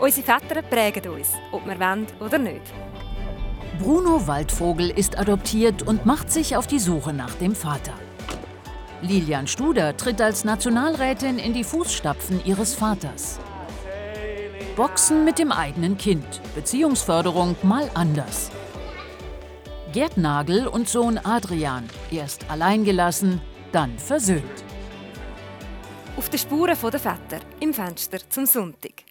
Unsere Väter prägen uns, ob wir wollen oder nicht. Bruno Waldvogel ist adoptiert und macht sich auf die Suche nach dem Vater. Lilian Studer tritt als Nationalrätin in die Fußstapfen ihres Vaters. Boxen mit dem eigenen Kind. Beziehungsförderung mal anders. Gerd Nagel und Sohn Adrian. Erst alleingelassen, dann versöhnt. Auf den Spuren der Väter im Fenster zum Sonntag.